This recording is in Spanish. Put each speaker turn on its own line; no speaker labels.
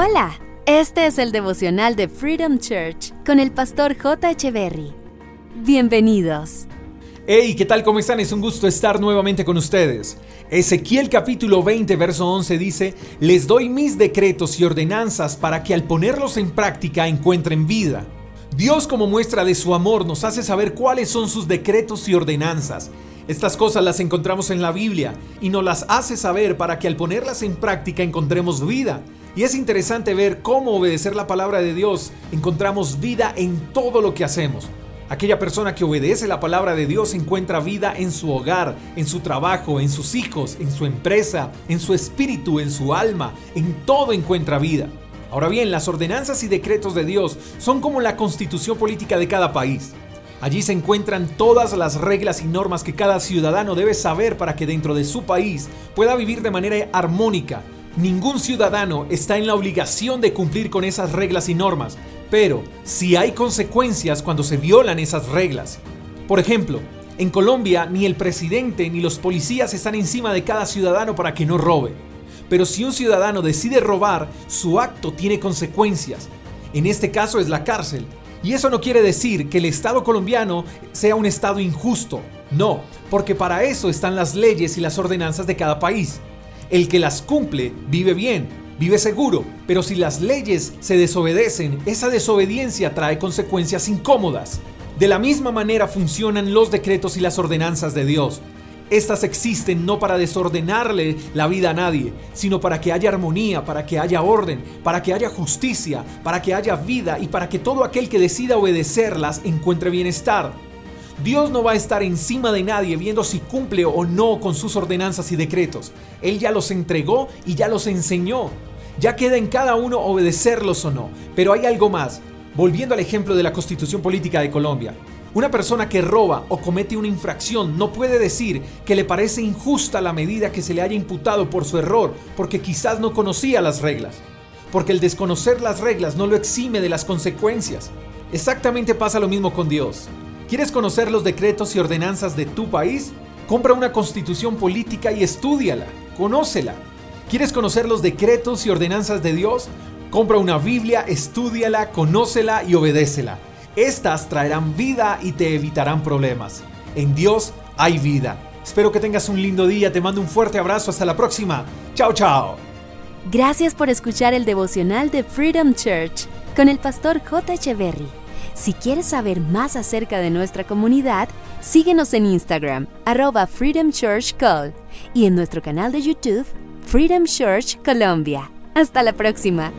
Hola, este es el devocional de Freedom Church con el pastor J. Echeverry. Bienvenidos.
Hey, ¿qué tal? ¿Cómo están? Es un gusto estar nuevamente con ustedes. Ezequiel capítulo 20, verso 11 dice, Les doy mis decretos y ordenanzas para que al ponerlos en práctica encuentren vida. Dios como muestra de su amor nos hace saber cuáles son sus decretos y ordenanzas. Estas cosas las encontramos en la Biblia y nos las hace saber para que al ponerlas en práctica encontremos vida. Y es interesante ver cómo obedecer la palabra de Dios encontramos vida en todo lo que hacemos. Aquella persona que obedece la palabra de Dios encuentra vida en su hogar, en su trabajo, en sus hijos, en su empresa, en su espíritu, en su alma, en todo encuentra vida. Ahora bien, las ordenanzas y decretos de Dios son como la constitución política de cada país. Allí se encuentran todas las reglas y normas que cada ciudadano debe saber para que dentro de su país pueda vivir de manera armónica, Ningún ciudadano está en la obligación de cumplir con esas reglas y normas, pero sí hay consecuencias cuando se violan esas reglas. Por ejemplo, en Colombia ni el presidente ni los policías están encima de cada ciudadano para que no robe. Pero si un ciudadano decide robar, su acto tiene consecuencias. En este caso es la cárcel. Y eso no quiere decir que el Estado colombiano sea un Estado injusto. No, porque para eso están las leyes y las ordenanzas de cada país. El que las cumple vive bien, vive seguro, pero si las leyes se desobedecen, esa desobediencia trae consecuencias incómodas. De la misma manera funcionan los decretos y las ordenanzas de Dios. Estas existen no para desordenarle la vida a nadie, sino para que haya armonía, para que haya orden, para que haya justicia, para que haya vida y para que todo aquel que decida obedecerlas encuentre bienestar. Dios no va a estar encima de nadie viendo si cumple o no con sus ordenanzas y decretos. Él ya los entregó y ya los enseñó. Ya queda en cada uno obedecerlos o no. Pero hay algo más. Volviendo al ejemplo de la constitución política de Colombia. Una persona que roba o comete una infracción no puede decir que le parece injusta la medida que se le haya imputado por su error porque quizás no conocía las reglas. Porque el desconocer las reglas no lo exime de las consecuencias. Exactamente pasa lo mismo con Dios. ¿Quieres conocer los decretos y ordenanzas de tu país? Compra una constitución política y estúdiala, conócela. ¿Quieres conocer los decretos y ordenanzas de Dios? Compra una Biblia, estúdiala, conócela y obedécela. Estas traerán vida y te evitarán problemas. En Dios hay vida. Espero que tengas un lindo día, te mando un fuerte abrazo, hasta la próxima. Chao, chao.
Gracias por escuchar el devocional de Freedom Church con el pastor J. Echeverry. Si quieres saber más acerca de nuestra comunidad, síguenos en Instagram, arroba Freedom Church Call, y en nuestro canal de YouTube, Freedom Church Colombia. Hasta la próxima.